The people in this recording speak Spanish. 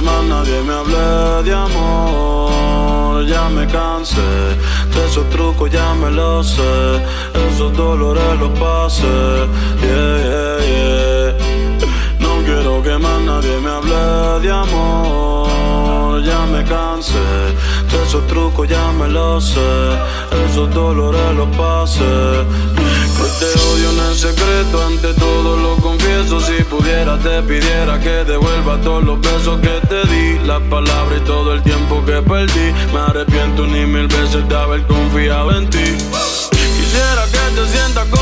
más nadie me hable de amor. Ya me cansé de esos trucos, ya me lo sé. Esos dolores los pasé. Yeah, esos trucos, ya me lo sé. Esos dolores los pasé. Que te odio en el secreto, ante todo lo confieso. Si pudiera, te pidiera que devuelva todos los besos que te di. Las palabras y todo el tiempo que perdí. Me arrepiento ni mil veces de haber confiado en ti. Quisiera que te sientas como